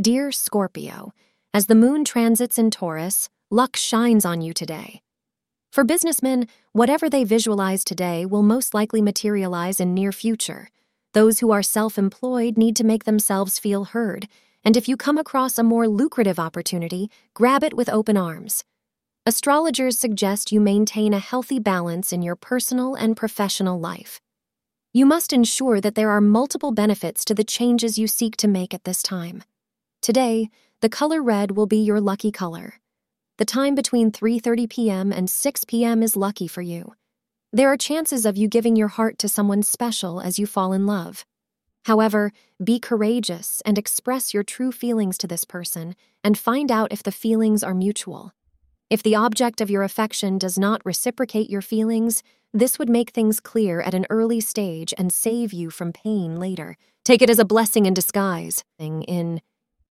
Dear Scorpio, as the moon transits in Taurus, luck shines on you today. For businessmen, whatever they visualize today will most likely materialize in near future. Those who are self-employed need to make themselves feel heard, and if you come across a more lucrative opportunity, grab it with open arms. Astrologers suggest you maintain a healthy balance in your personal and professional life. You must ensure that there are multiple benefits to the changes you seek to make at this time. Today, the color red will be your lucky color. The time between 3:30 p.m. and 6 p.m. is lucky for you. There are chances of you giving your heart to someone special as you fall in love. However, be courageous and express your true feelings to this person and find out if the feelings are mutual. If the object of your affection does not reciprocate your feelings, this would make things clear at an early stage and save you from pain later. Take it as a blessing in disguise. In